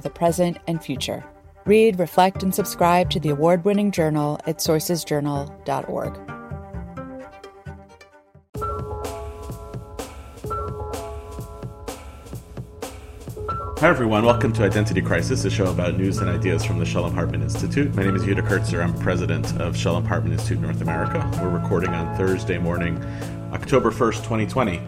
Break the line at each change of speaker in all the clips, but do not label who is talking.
the present and future. Read, reflect, and subscribe to the award winning journal at sourcesjournal.org.
Hi, everyone. Welcome to Identity Crisis, a show about news and ideas from the Shalom Hartman Institute. My name is Yehuda Kurtzer. I'm president of Shalom Hartman Institute North America. We're recording on Thursday morning, October 1st, 2020.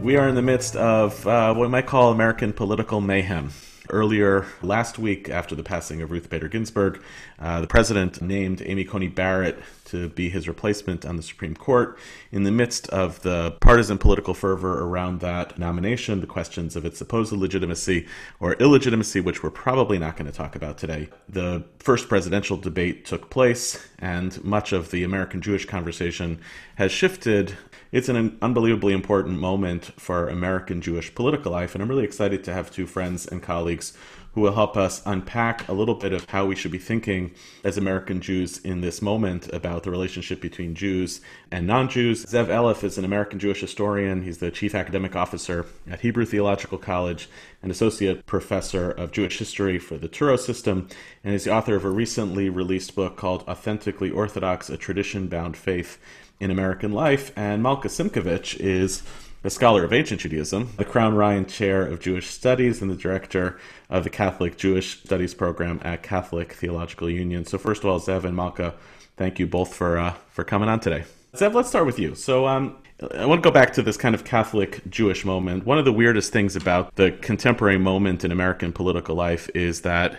We are in the midst of uh, what we might call American political mayhem. Earlier last week, after the passing of Ruth Bader Ginsburg, uh, the president named Amy Coney Barrett to be his replacement on the Supreme Court. In the midst of the partisan political fervor around that nomination, the questions of its supposed legitimacy or illegitimacy, which we're probably not going to talk about today, the first presidential debate took place, and much of the American Jewish conversation has shifted it's an unbelievably important moment for American Jewish political life, and I'm really excited to have two friends and colleagues who will help us unpack a little bit of how we should be thinking as American Jews in this moment about the relationship between Jews and non Jews. Zev Elef is an American Jewish historian. He's the chief academic officer at Hebrew Theological College and associate professor of Jewish history for the Touro system, and is the author of a recently released book called Authentically Orthodox A Tradition Bound Faith in American life. And Malka Simkovich is a scholar of ancient Judaism, the Crown Ryan Chair of Jewish Studies, and the director of the Catholic Jewish Studies program at Catholic Theological Union. So, first of all, Zev and Malka, thank you both for uh, for coming on today. Zev, let's start with you. So, um, I want to go back to this kind of Catholic Jewish moment. One of the weirdest things about the contemporary moment in American political life is that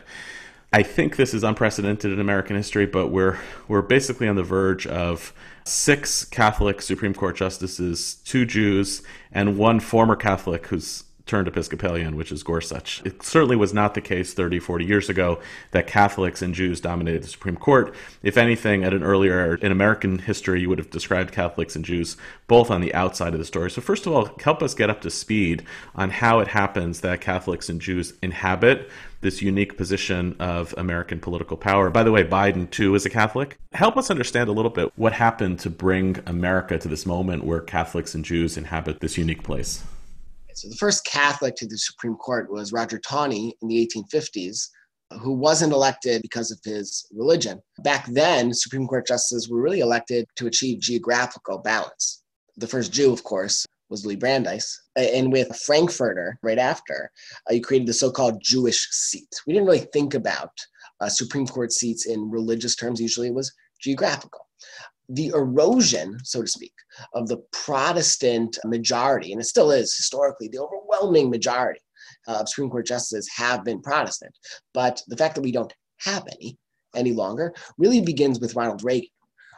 I think this is unprecedented in American history, but we're we're basically on the verge of six Catholic Supreme Court justices, two Jews, and one former Catholic who's turned Episcopalian, which is Gorsuch. It certainly was not the case 30, 40 years ago that Catholics and Jews dominated the Supreme Court. If anything, at an earlier in American history, you would have described Catholics and Jews both on the outside of the story. So, first of all, help us get up to speed on how it happens that Catholics and Jews inhabit this unique position of American political power. By the way, Biden, too, is a Catholic. Help us understand a little bit what happened to bring America to this moment where Catholics and Jews inhabit this unique place.
So, the first Catholic to the Supreme Court was Roger Taney in the 1850s, who wasn't elected because of his religion. Back then, Supreme Court justices were really elected to achieve geographical balance. The first Jew, of course, was Louis Brandeis. And with Frankfurter right after, uh, you created the so called Jewish seat. We didn't really think about uh, Supreme Court seats in religious terms, usually it was geographical. The erosion, so to speak, of the Protestant majority, and it still is historically the overwhelming majority of Supreme Court justices have been Protestant. But the fact that we don't have any any longer really begins with Ronald Reagan.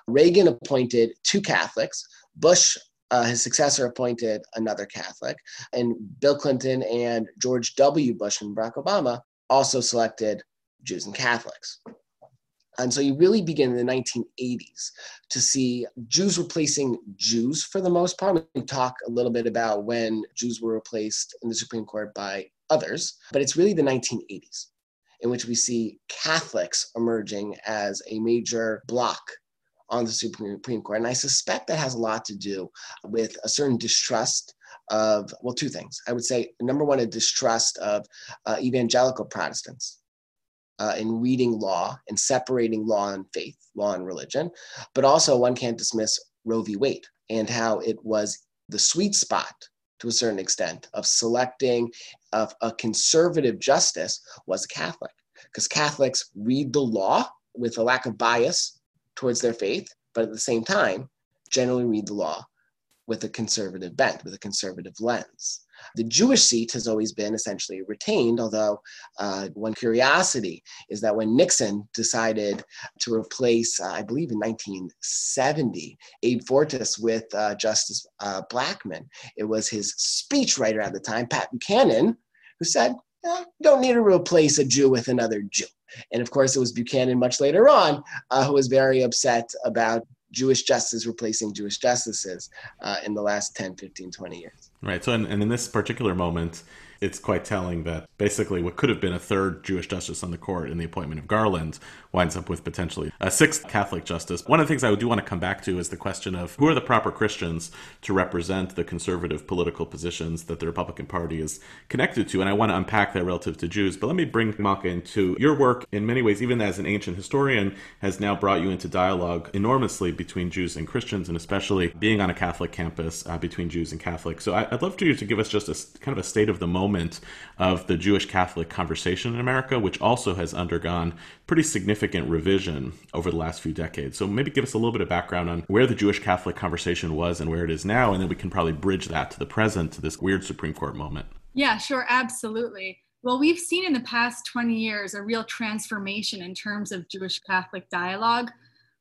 Reagan appointed two Catholics. Bush uh, his successor appointed another Catholic, and Bill Clinton and George W. Bush and Barack Obama also selected Jews and Catholics. And so you really begin in the 1980s to see Jews replacing Jews for the most part. We talk a little bit about when Jews were replaced in the Supreme Court by others, but it's really the 1980s in which we see Catholics emerging as a major block on the Supreme Court. And I suspect that has a lot to do with a certain distrust of, well, two things. I would say, number one, a distrust of uh, evangelical Protestants. Uh, in reading law and separating law and faith, law and religion, but also one can't dismiss Roe v. Wade and how it was the sweet spot to a certain extent of selecting of a conservative justice was a Catholic because Catholics read the law with a lack of bias towards their faith, but at the same time, generally read the law with a conservative bent, with a conservative lens. The Jewish seat has always been essentially retained, although uh, one curiosity is that when Nixon decided to replace, uh, I believe in 1970, Abe Fortas with uh, Justice uh, Blackmun, it was his speechwriter at the time, Pat Buchanan, who said, eh, don't need to replace a Jew with another Jew. And of course, it was Buchanan much later on uh, who was very upset about Jewish justice replacing Jewish justices uh, in the last 10, 15, 20 years.
Right. So, and, and in this particular moment, it's quite telling that basically what could have been a third Jewish justice on the court in the appointment of Garland winds up with potentially a sixth Catholic justice. One of the things I do want to come back to is the question of who are the proper Christians to represent the conservative political positions that the Republican Party is connected to. And I want to unpack that relative to Jews. But let me bring Malka into your work in many ways, even as an ancient historian, has now brought you into dialogue enormously between Jews and Christians, and especially being on a Catholic campus uh, between Jews and Catholics. So I, would love for you to give us just a kind of a state of the moment of the Jewish Catholic conversation in America, which also has undergone pretty significant revision over the last few decades. So maybe give us a little bit of background on where the Jewish Catholic conversation was and where it is now, and then we can probably bridge that to the present, to this weird Supreme Court moment.
Yeah, sure, absolutely. Well, we've seen in the past 20 years a real transformation in terms of Jewish Catholic dialogue.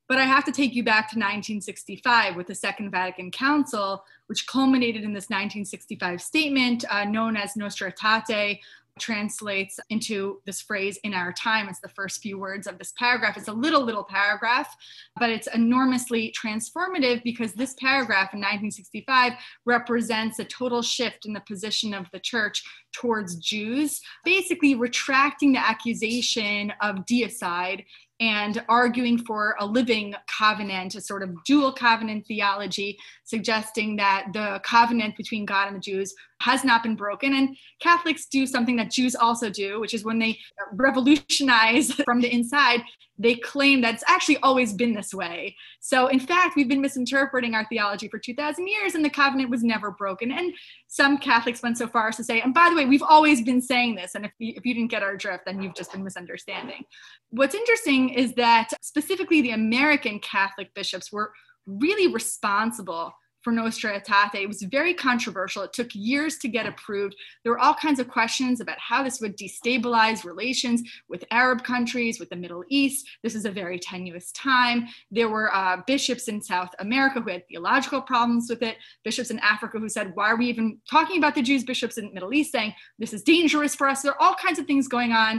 But I have to take you back to 1965 with the Second Vatican Council, which culminated in this 1965 statement uh, known as Nostra Aetate, translates into this phrase in our time. It's the first few words of this paragraph. It's a little, little paragraph, but it's enormously transformative because this paragraph in 1965 represents a total shift in the position of the church towards Jews, basically retracting the accusation of deicide and arguing for a living covenant, a sort of dual covenant theology, suggesting that the covenant between God and the Jews has not been broken. And Catholics do something that Jews also do, which is when they revolutionize from the inside, they claim that it's actually always been this way. So, in fact, we've been misinterpreting our theology for 2,000 years, and the covenant was never broken. And some Catholics went so far as to say, and by the way, we've always been saying this. And if you, if you didn't get our drift, then you've just been misunderstanding. What's interesting is that specifically the American Catholic bishops were really responsible for Nostra Aetate. It was very controversial. It took years to get approved. There were all kinds of questions about how this would destabilize relations with Arab countries, with the Middle East. This is a very tenuous time. There were uh, bishops in South America who had theological problems with it, bishops in Africa who said, Why are we even talking about the Jews? Bishops in the Middle East saying, This is dangerous for us. There are all kinds of things going on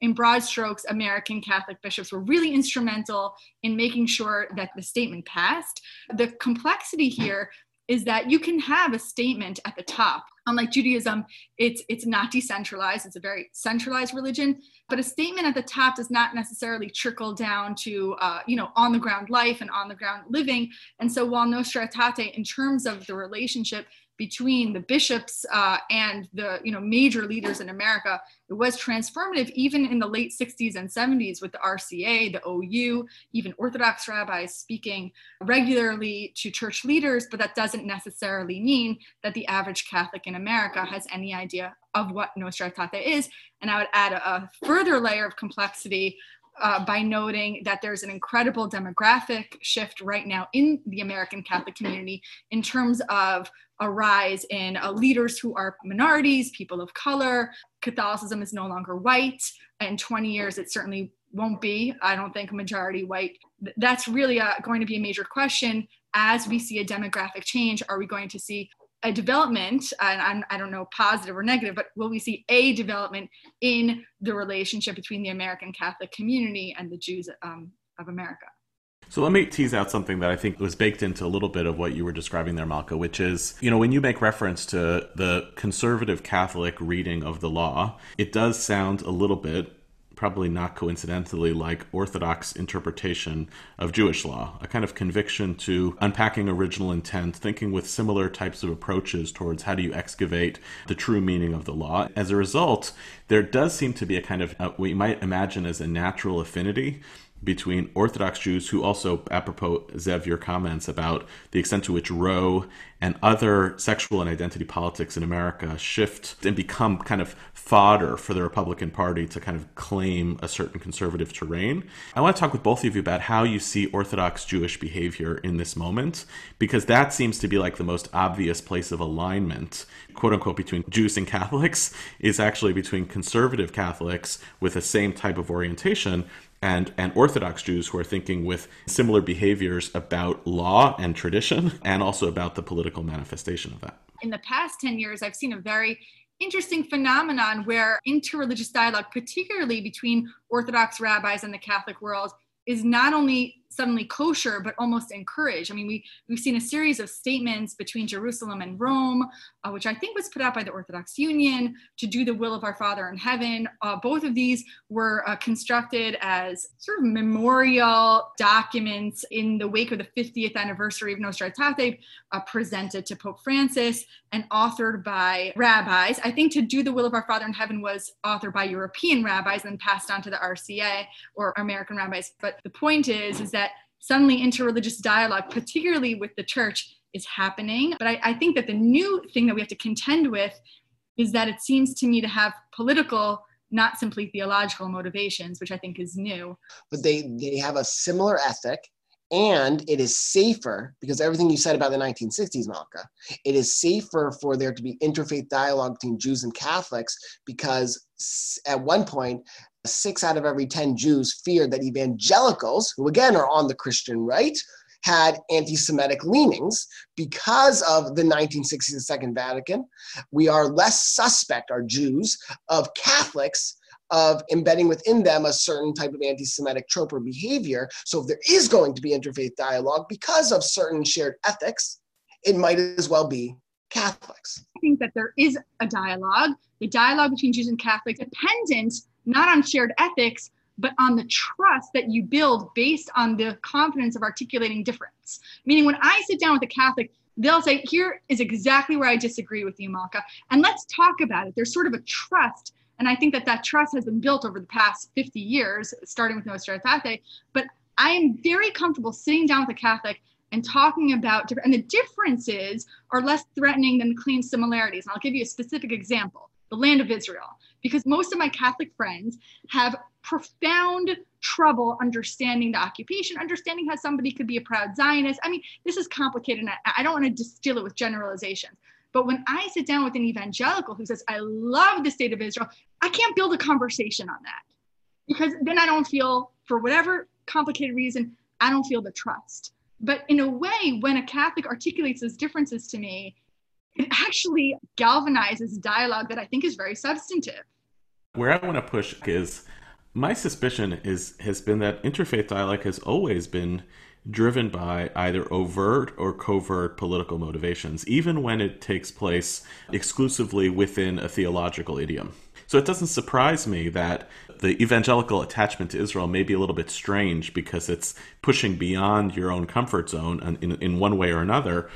in broad strokes, American Catholic bishops were really instrumental in making sure that the statement passed. The complexity here is that you can have a statement at the top. Unlike Judaism, it's it's not decentralized; it's a very centralized religion. But a statement at the top does not necessarily trickle down to uh, you know on the ground life and on the ground living. And so, while Nostra Aetate, in terms of the relationship between the bishops uh, and the you know major leaders in America. It was transformative even in the late 60s and 70s with the RCA, the OU, even Orthodox rabbis speaking regularly to church leaders, but that doesn't necessarily mean that the average Catholic in America has any idea of what Nostra Aetate is. And I would add a, a further layer of complexity uh, by noting that there's an incredible demographic shift right now in the American Catholic community in terms of a rise in uh, leaders who are minorities, people of color. Catholicism is no longer white. In 20 years, it certainly won't be, I don't think, majority white. That's really uh, going to be a major question as we see a demographic change. Are we going to see a development, and I'm, I do not know positive or negative, but will we see a development in the relationship between the American Catholic community and the Jews um, of America?
So let me tease out something that I think was baked into a little bit of what you were describing there, Malka, which is, you know, when you make reference to the conservative Catholic reading of the law, it does sound a little bit probably not coincidentally like Orthodox interpretation of Jewish law, a kind of conviction to unpacking original intent, thinking with similar types of approaches towards how do you excavate the true meaning of the law. As a result, there does seem to be a kind of uh, you might imagine as a natural affinity between Orthodox Jews who also, apropos Zev, your comments about the extent to which Roe and other sexual and identity politics in America shift and become kind of fodder for the Republican Party to kind of claim a certain conservative terrain. I want to talk with both of you about how you see Orthodox Jewish behavior in this moment, because that seems to be like the most obvious place of alignment, quote unquote, between Jews and Catholics, is actually between conservative Catholics with the same type of orientation and, and Orthodox Jews who are thinking with similar behaviors about law and tradition and also about the political manifestation of that.
In the past 10 years, I've seen a very interesting phenomenon where interreligious dialogue, particularly between Orthodox rabbis and the Catholic world, is not only suddenly kosher but almost encouraged. I mean, we, we've seen a series of statements between Jerusalem and Rome, uh, which I think was put out by the Orthodox Union to do the will of our Father in heaven. Uh, both of these were uh, constructed as sort of memorial documents in the wake of the 50th anniversary of Nostra Aetate, uh, presented to Pope Francis and authored by rabbis. I think to do the will of our Father in heaven was authored by European rabbis and passed on to the RCA or American rabbis. But the point is, is that suddenly interreligious dialogue, particularly with the church, is happening. But I, I, think that the new thing that we have to contend with is that it seems to me to have political, not simply theological motivations, which I think is new.
But they, they have a similar ethic. And it is safer because everything you said about the 1960s, Malka, it is safer for there to be interfaith dialogue between Jews and Catholics because at one point six out of every 10 Jews feared that evangelicals, who again are on the Christian right, had anti Semitic leanings because of the 1960s Second Vatican. We are less suspect, our Jews, of Catholics of embedding within them a certain type of anti Semitic trope or behavior. So if there is going to be interfaith dialogue because of certain shared ethics, it might as well be Catholics.
I think that there is a dialogue, the dialogue between Jews and Catholics, dependent not on shared ethics, but on the trust that you build based on the confidence of articulating difference. Meaning, when I sit down with a Catholic, they'll say, Here is exactly where I disagree with you, Malka, and let's talk about it. There's sort of a trust. And I think that that trust has been built over the past 50 years, starting with Nostra Aetate. But I am very comfortable sitting down with a Catholic and talking about different, and the differences are less threatening than the clean similarities. And I'll give you a specific example the land of Israel because most of my Catholic friends have profound trouble understanding the occupation, understanding how somebody could be a proud Zionist. I mean, this is complicated. And I don't want to distill it with generalizations. But when I sit down with an evangelical who says, I love the state of Israel, I can't build a conversation on that because then I don't feel, for whatever complicated reason, I don't feel the trust. But in a way, when a Catholic articulates those differences to me, it actually galvanizes dialogue that I think is very substantive.
Where I want to push is my suspicion is has been that interfaith dialogue has always been driven by either overt or covert political motivations, even when it takes place exclusively within a theological idiom. So it doesn't surprise me that the evangelical attachment to Israel may be a little bit strange because it's pushing beyond your own comfort zone in, in one way or another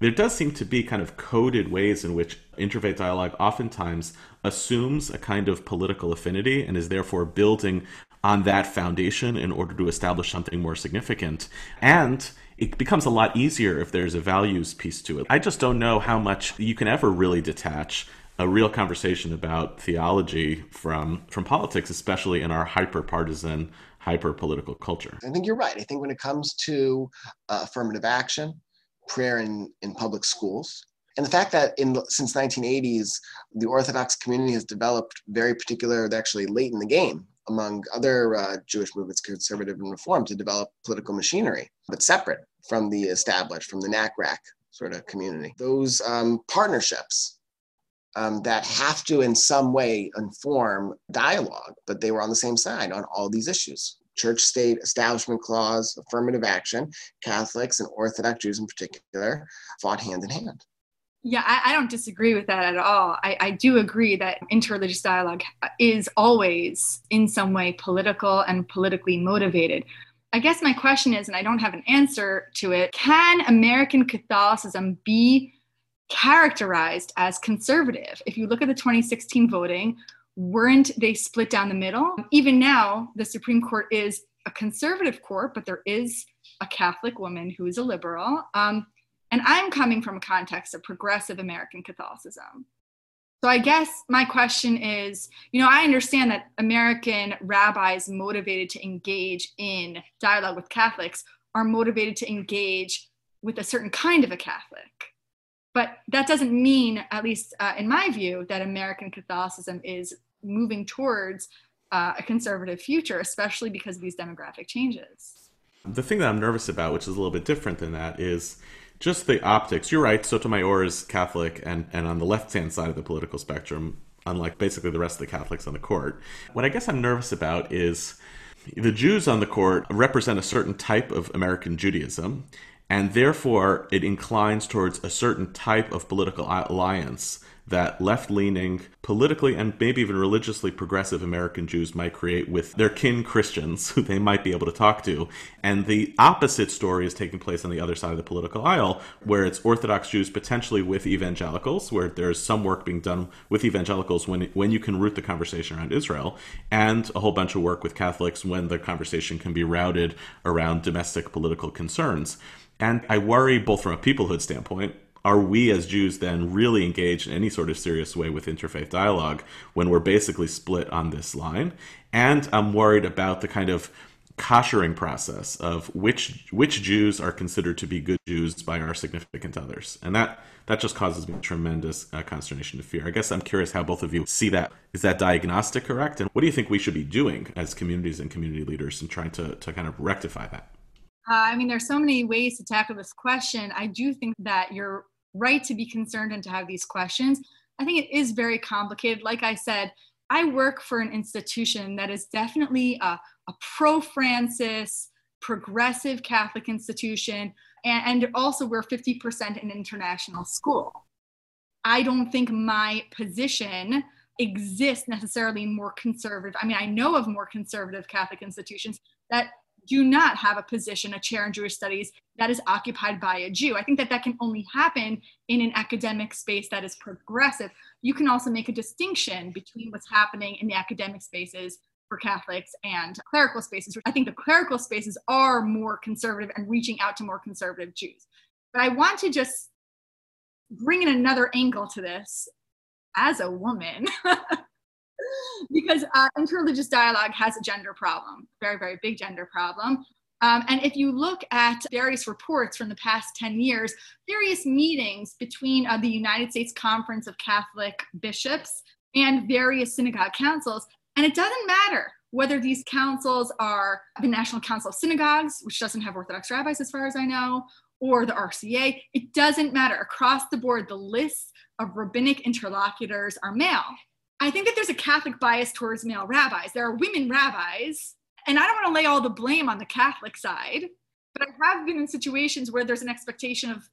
there does seem to be kind of coded ways in which interfaith dialogue oftentimes assumes a kind of political affinity and is therefore building on that foundation in order to establish something more significant. And it becomes a lot easier if there's a values piece to it. I just don't know how much you can ever really detach a real conversation about theology from from politics, especially in our hyper partisan, hyper political culture.
I think you're right. I think when it comes to uh, affirmative action, prayer in, in public schools. And the fact that in since 1980s, the Orthodox community has developed very particular, actually late in the game among other uh, Jewish movements, conservative and reform, to develop political machinery, but separate from the established, from the NACRAC sort of community. Those um, partnerships um, that have to, in some way, inform dialogue, but they were on the same side on all these issues church state establishment clause, affirmative action, Catholics and Orthodox Jews in particular fought hand in hand.
Yeah, I, I don't disagree with that at all. I, I do agree that interreligious dialogue is always in some way political and politically motivated. I guess my question is, and I don't have an answer to it can American Catholicism be characterized as conservative? If you look at the 2016 voting, weren't they split down the middle? Even now, the Supreme Court is a conservative court, but there is a Catholic woman who is a liberal. Um, and I'm coming from a context of progressive American Catholicism. So I guess my question is you know, I understand that American rabbis motivated to engage in dialogue with Catholics are motivated to engage with a certain kind of a Catholic. But that doesn't mean, at least uh, in my view, that American Catholicism is moving towards uh, a conservative future, especially because of these demographic changes.
The thing that I'm nervous about, which is a little bit different than that, is just the optics. You're right. Sotomayor is Catholic, and, and on the left hand side of the political spectrum, unlike basically the rest of the Catholics on the court. What I guess I'm nervous about is the Jews on the court represent a certain type of American Judaism, and therefore it inclines towards a certain type of political alliance that left leaning, politically and maybe even religiously progressive American Jews might create with their kin Christians who they might be able to talk to. And the opposite story is taking place on the other side of the political aisle, where it's Orthodox Jews potentially with evangelicals, where there's some work being done with evangelicals when, when you can root the conversation around Israel, and a whole bunch of work with Catholics when the conversation can be routed around domestic political concerns. And I worry both from a peoplehood standpoint, are we as Jews then really engaged in any sort of serious way with interfaith dialogue when we're basically split on this line? And I'm worried about the kind of koshering process of which which Jews are considered to be good Jews by our significant others, and that that just causes me tremendous uh, consternation and fear. I guess I'm curious how both of you see that. Is that diagnostic correct? And what do you think we should be doing as communities and community leaders in trying to to kind of rectify that?
Uh, I mean, there's so many ways to tackle this question. I do think that you're right to be concerned and to have these questions. I think it is very complicated. Like I said, I work for an institution that is definitely a, a pro Francis, progressive Catholic institution, and, and also we're 50% an international school. I don't think my position exists necessarily more conservative. I mean, I know of more conservative Catholic institutions that do not have a position, a chair in Jewish studies that is occupied by a Jew. I think that that can only happen in an academic space that is progressive. You can also make a distinction between what's happening in the academic spaces for Catholics and clerical spaces. I think the clerical spaces are more conservative and reaching out to more conservative Jews. But I want to just bring in another angle to this as a woman. because uh, interreligious dialogue has a gender problem, very, very big gender problem. Um, and if you look at various reports from the past 10 years, various meetings between uh, the United States Conference of Catholic Bishops and various synagogue councils, and it doesn't matter whether these councils are the National Council of Synagogues, which doesn't have Orthodox rabbis as far as I know, or the RCA, it doesn't matter. Across the board, the lists of rabbinic interlocutors are male. I think that there's a Catholic bias towards male rabbis. There are women rabbis, and I don't want to lay all the blame on the Catholic side, but I have been in situations where there's an expectation of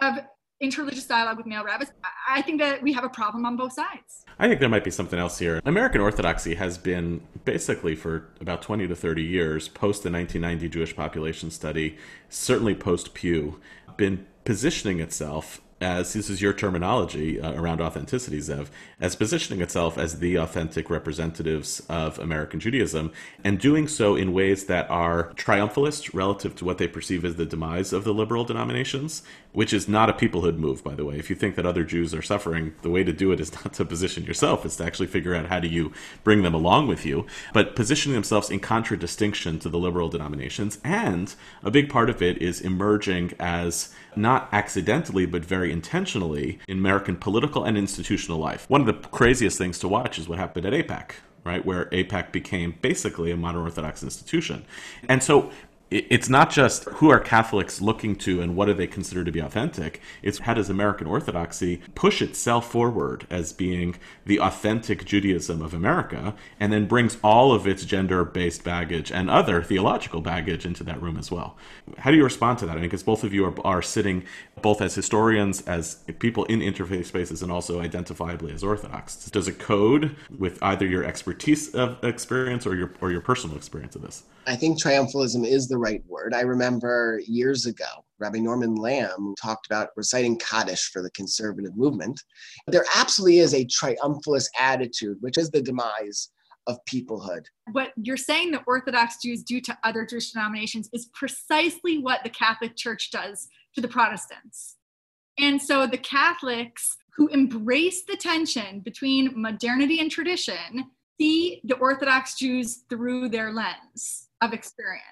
of interreligious dialogue with male rabbis. I think that we have a problem on both sides.
I think there might be something else here. American Orthodoxy has been basically for about 20 to 30 years, post the 1990 Jewish population study, certainly post Pew, been positioning itself as this is your terminology uh, around authenticity, Zev, as positioning itself as the authentic representatives of American Judaism, and doing so in ways that are triumphalist relative to what they perceive as the demise of the liberal denominations, which is not a peoplehood move, by the way. If you think that other Jews are suffering, the way to do it is not to position yourself, it's to actually figure out how do you bring them along with you, but positioning themselves in contradistinction to the liberal denominations, and a big part of it is emerging as not accidentally, but very intentionally in American political and institutional life. One of the craziest things to watch is what happened at AIPAC, right, where AIPAC became basically a modern Orthodox institution. And so it's not just who are Catholics looking to and what do they consider to be authentic. It's how does American Orthodoxy push itself forward as being the authentic Judaism of America and then brings all of its gender based baggage and other theological baggage into that room as well. How do you respond to that? I mean, because both of you are, are sitting both as historians, as people in interfaith spaces, and also identifiably as Orthodox. Does it code with either your expertise of experience or your, or your personal experience of this?
I think triumphalism is the right word. I remember years ago, Rabbi Norman Lamm talked about reciting Kaddish for the conservative movement. There absolutely is a triumphalist attitude, which is the demise of peoplehood.
What you're saying that Orthodox Jews do to other Jewish denominations is precisely what the Catholic Church does to the Protestants. And so the Catholics who embrace the tension between modernity and tradition see the Orthodox Jews through their lens of experience.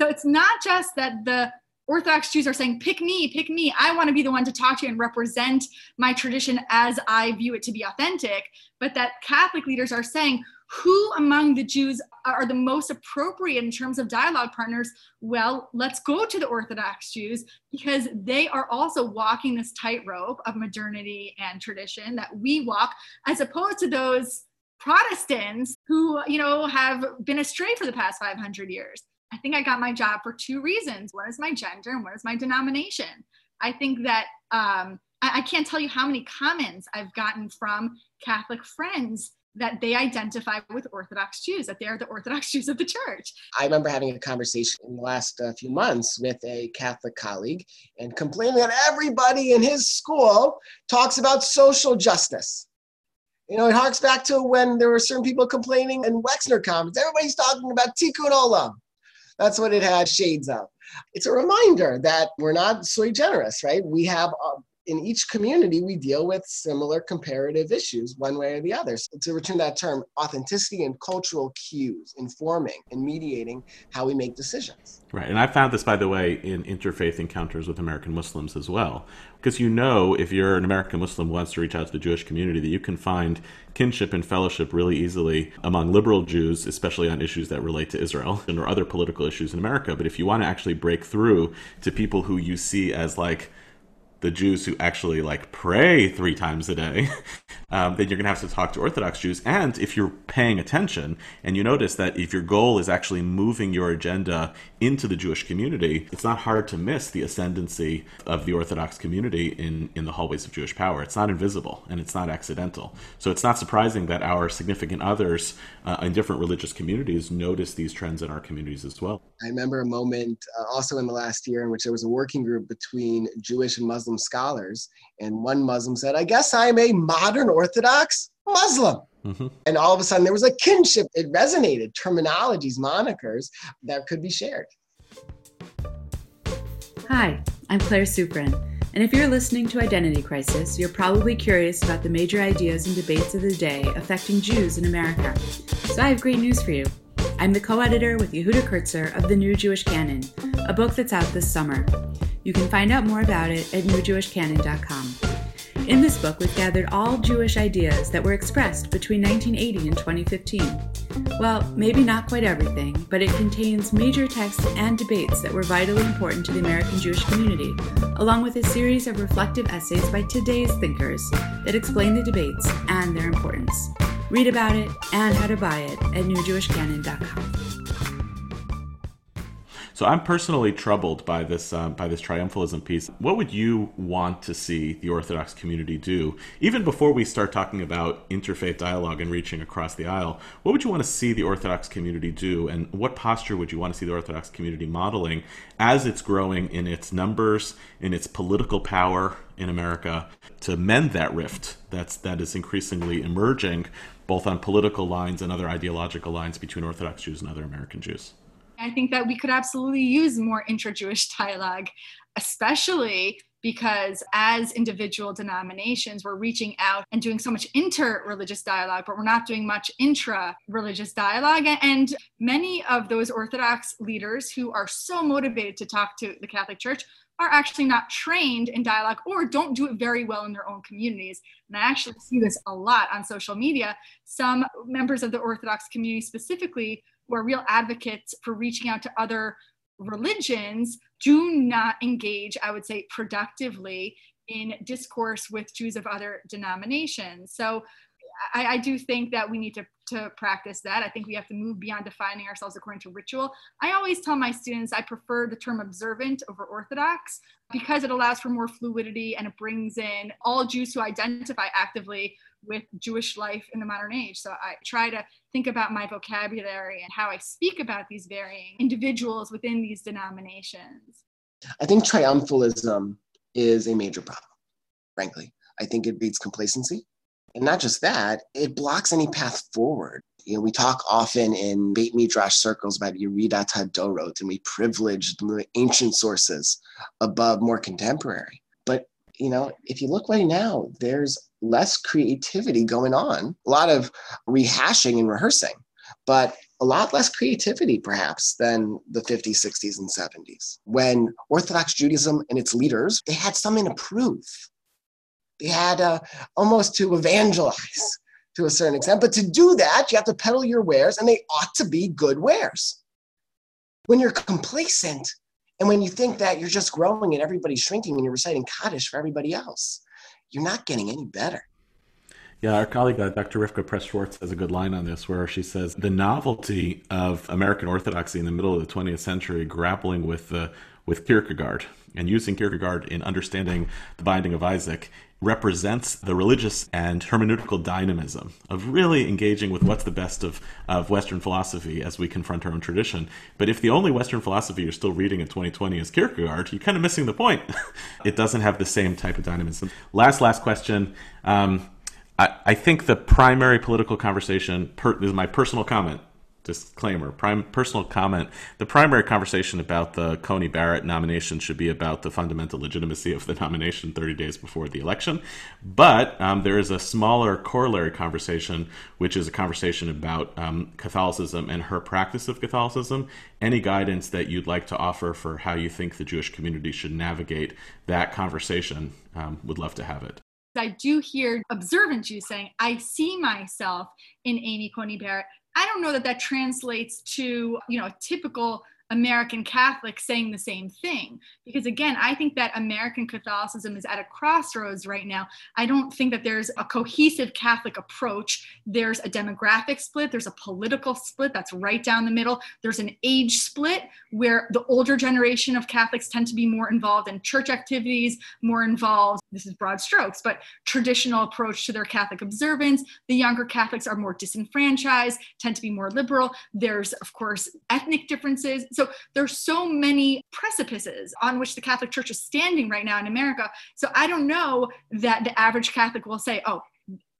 So it's not just that the Orthodox Jews are saying, pick me, pick me. I want to be the one to talk to you and represent my tradition as I view it to be authentic. But that Catholic leaders are saying, who among the Jews are the most appropriate in terms of dialogue partners? Well, let's go to the Orthodox Jews because they are also walking this tightrope of modernity and tradition that we walk, as opposed to those Protestants who, you know, have been astray for the past 500 years. I think I got my job for two reasons. One is my gender and one is my denomination. I think that um, I, I can't tell you how many comments I've gotten from Catholic friends that they identify with Orthodox Jews, that they are the Orthodox Jews of the church.
I remember having a conversation in the last uh, few months with a Catholic colleague and complaining that everybody in his school talks about social justice. You know, it harks back to when there were certain people complaining in Wexner comments. Everybody's talking about tikkun olam. That's what it had shades of. It's a reminder that we're not sui generis, right? We have uh, in each community, we deal with similar comparative issues, one way or the other. So to return that term, authenticity and cultural cues, informing and mediating how we make decisions.
Right. And I found this, by the way, in interfaith encounters with American Muslims as well. Because you know, if you're an American Muslim who wants to reach out to the Jewish community, that you can find kinship and fellowship really easily among liberal Jews, especially on issues that relate to Israel and or other political issues in America. But if you want to actually break through to people who you see as like, the Jews who actually like pray three times a day, um, then you're going to have to talk to Orthodox Jews. And if you're paying attention and you notice that if your goal is actually moving your agenda into the Jewish community, it's not hard to miss the ascendancy of the Orthodox community in, in the hallways of Jewish power. It's not invisible and it's not accidental. So it's not surprising that our significant others uh, in different religious communities notice these trends in our communities as well.
I remember a moment uh, also in the last year in which there was a working group between Jewish and Muslim scholars. And one Muslim said, I guess I'm a modern Orthodox Muslim. Mm-hmm. And all of a sudden there was a kinship. It resonated, terminologies, monikers that could be shared.
Hi, I'm Claire Sufrin. And if you're listening to Identity Crisis, you're probably curious about the major ideas and debates of the day affecting Jews in America. So I have great news for you. I'm the co editor with Yehuda Kurtzer of The New Jewish Canon, a book that's out this summer. You can find out more about it at newjewishcanon.com. In this book, we've gathered all Jewish ideas that were expressed between 1980 and 2015. Well, maybe not quite everything, but it contains major texts and debates that were vitally important to the American Jewish community, along with a series of reflective essays by today's thinkers that explain the debates and their importance. Read about it and how to buy it at newjewishcanon.com.
So I'm personally troubled by this um, by this triumphalism piece. What would you want to see the Orthodox community do, even before we start talking about interfaith dialogue and reaching across the aisle? What would you want to see the Orthodox community do, and what posture would you want to see the Orthodox community modeling as it's growing in its numbers, in its political power in America, to mend that rift that's that is increasingly emerging, both on political lines and other ideological lines between Orthodox Jews and other American Jews?
I think that we could absolutely use more intra Jewish dialogue, especially because as individual denominations, we're reaching out and doing so much inter religious dialogue, but we're not doing much intra religious dialogue. And many of those Orthodox leaders who are so motivated to talk to the Catholic Church are actually not trained in dialogue or don't do it very well in their own communities. And I actually see this a lot on social media. Some members of the Orthodox community specifically who are real advocates for reaching out to other religions do not engage, I would say, productively in discourse with Jews of other denominations. So I, I, do think that we need to, to practice that. I think we have to move beyond defining ourselves according to ritual. I always tell my students I prefer the term observant over orthodox because it allows for more fluidity and it brings in all Jews who identify actively with Jewish life in the modern age. So I try to think about my vocabulary and how I speak about these varying individuals within these denominations.
I think triumphalism is a major problem, frankly. I think it breeds complacency. And not just that, it blocks any path forward. You know, we talk often in Beit Midrash circles about Yeridat Hadorot, and we privilege the ancient sources above more contemporary. But you know, if you look right now, there's less creativity going on, a lot of rehashing and rehearsing, but a lot less creativity perhaps than the 50s, 60s, and 70s when Orthodox Judaism and its leaders, they had something to prove. They had uh, almost to evangelize to a certain extent. But to do that, you have to peddle your wares, and they ought to be good wares. When you're complacent and when you think that you're just growing and everybody's shrinking and you're reciting Kaddish for everybody else, you're not getting any better.
Yeah, our colleague uh, Dr. Rivka Press Schwartz has a good line on this where she says the novelty of American Orthodoxy in the middle of the 20th century grappling with the with Kierkegaard and using Kierkegaard in understanding the binding of Isaac represents the religious and hermeneutical dynamism of really engaging with what's the best of, of Western philosophy as we confront our own tradition. But if the only Western philosophy you're still reading in 2020 is Kierkegaard, you're kind of missing the point. it doesn't have the same type of dynamism. Last, last question. Um, I, think the primary political conversation, per, is my personal comment, disclaimer, prime personal comment. The primary conversation about the Coney Barrett nomination should be about the fundamental legitimacy of the nomination 30 days before the election. But um, there is a smaller corollary conversation, which is a conversation about um, Catholicism and her practice of Catholicism. Any guidance that you'd like to offer for how you think the Jewish community should navigate that conversation, um, would love to have it.
I do hear observant Jews saying, I see myself in Amy Coney Barrett. I don't know that that translates to, you know, a typical American Catholic saying the same thing. Because again, I think that American Catholicism is at a crossroads right now. I don't think that there's a cohesive Catholic approach. There's a demographic split, there's a political split that's right down the middle, there's an age split where the older generation of Catholics tend to be more involved in church activities, more involved, this is broad strokes, but traditional approach to their Catholic observance. The younger Catholics are more disenfranchised, tend to be more liberal. There's, of course, ethnic differences. So there's so many precipices on which the Catholic Church is standing right now in America. So I don't know that the average Catholic will say, oh,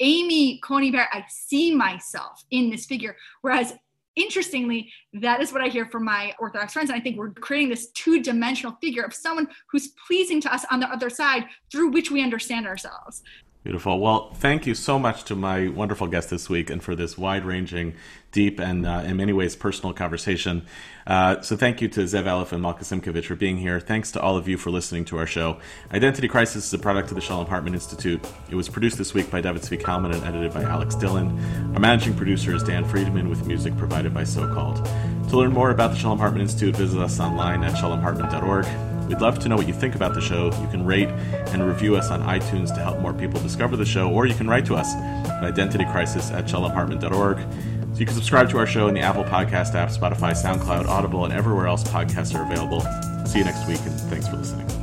Amy Coney Barrett, I see myself in this figure. Whereas interestingly, that is what I hear from my Orthodox friends. And I think we're creating this two dimensional figure of someone who's pleasing to us on the other side through which we understand ourselves.
Beautiful. Well, thank you so much to my wonderful guest this week and for this wide ranging, deep, and uh, in many ways personal conversation. Uh, so, thank you to Zev Elef and Malka Simkovich for being here. Thanks to all of you for listening to our show. Identity Crisis is a product of the Shalom Hartman Institute. It was produced this week by David Zvi Kalman and edited by Alex Dillon. Our managing producer is Dan Friedman with music provided by So Called. To learn more about the Shalom Hartman Institute, visit us online at shalomhartman.org. We'd love to know what you think about the show. You can rate and review us on iTunes to help more people discover the show, or you can write to us at identitycrisis at shalomhartman.org. So you can subscribe to our show in the Apple Podcast app, Spotify, SoundCloud, Audible, and everywhere else podcasts are available. See you next week, and thanks for listening.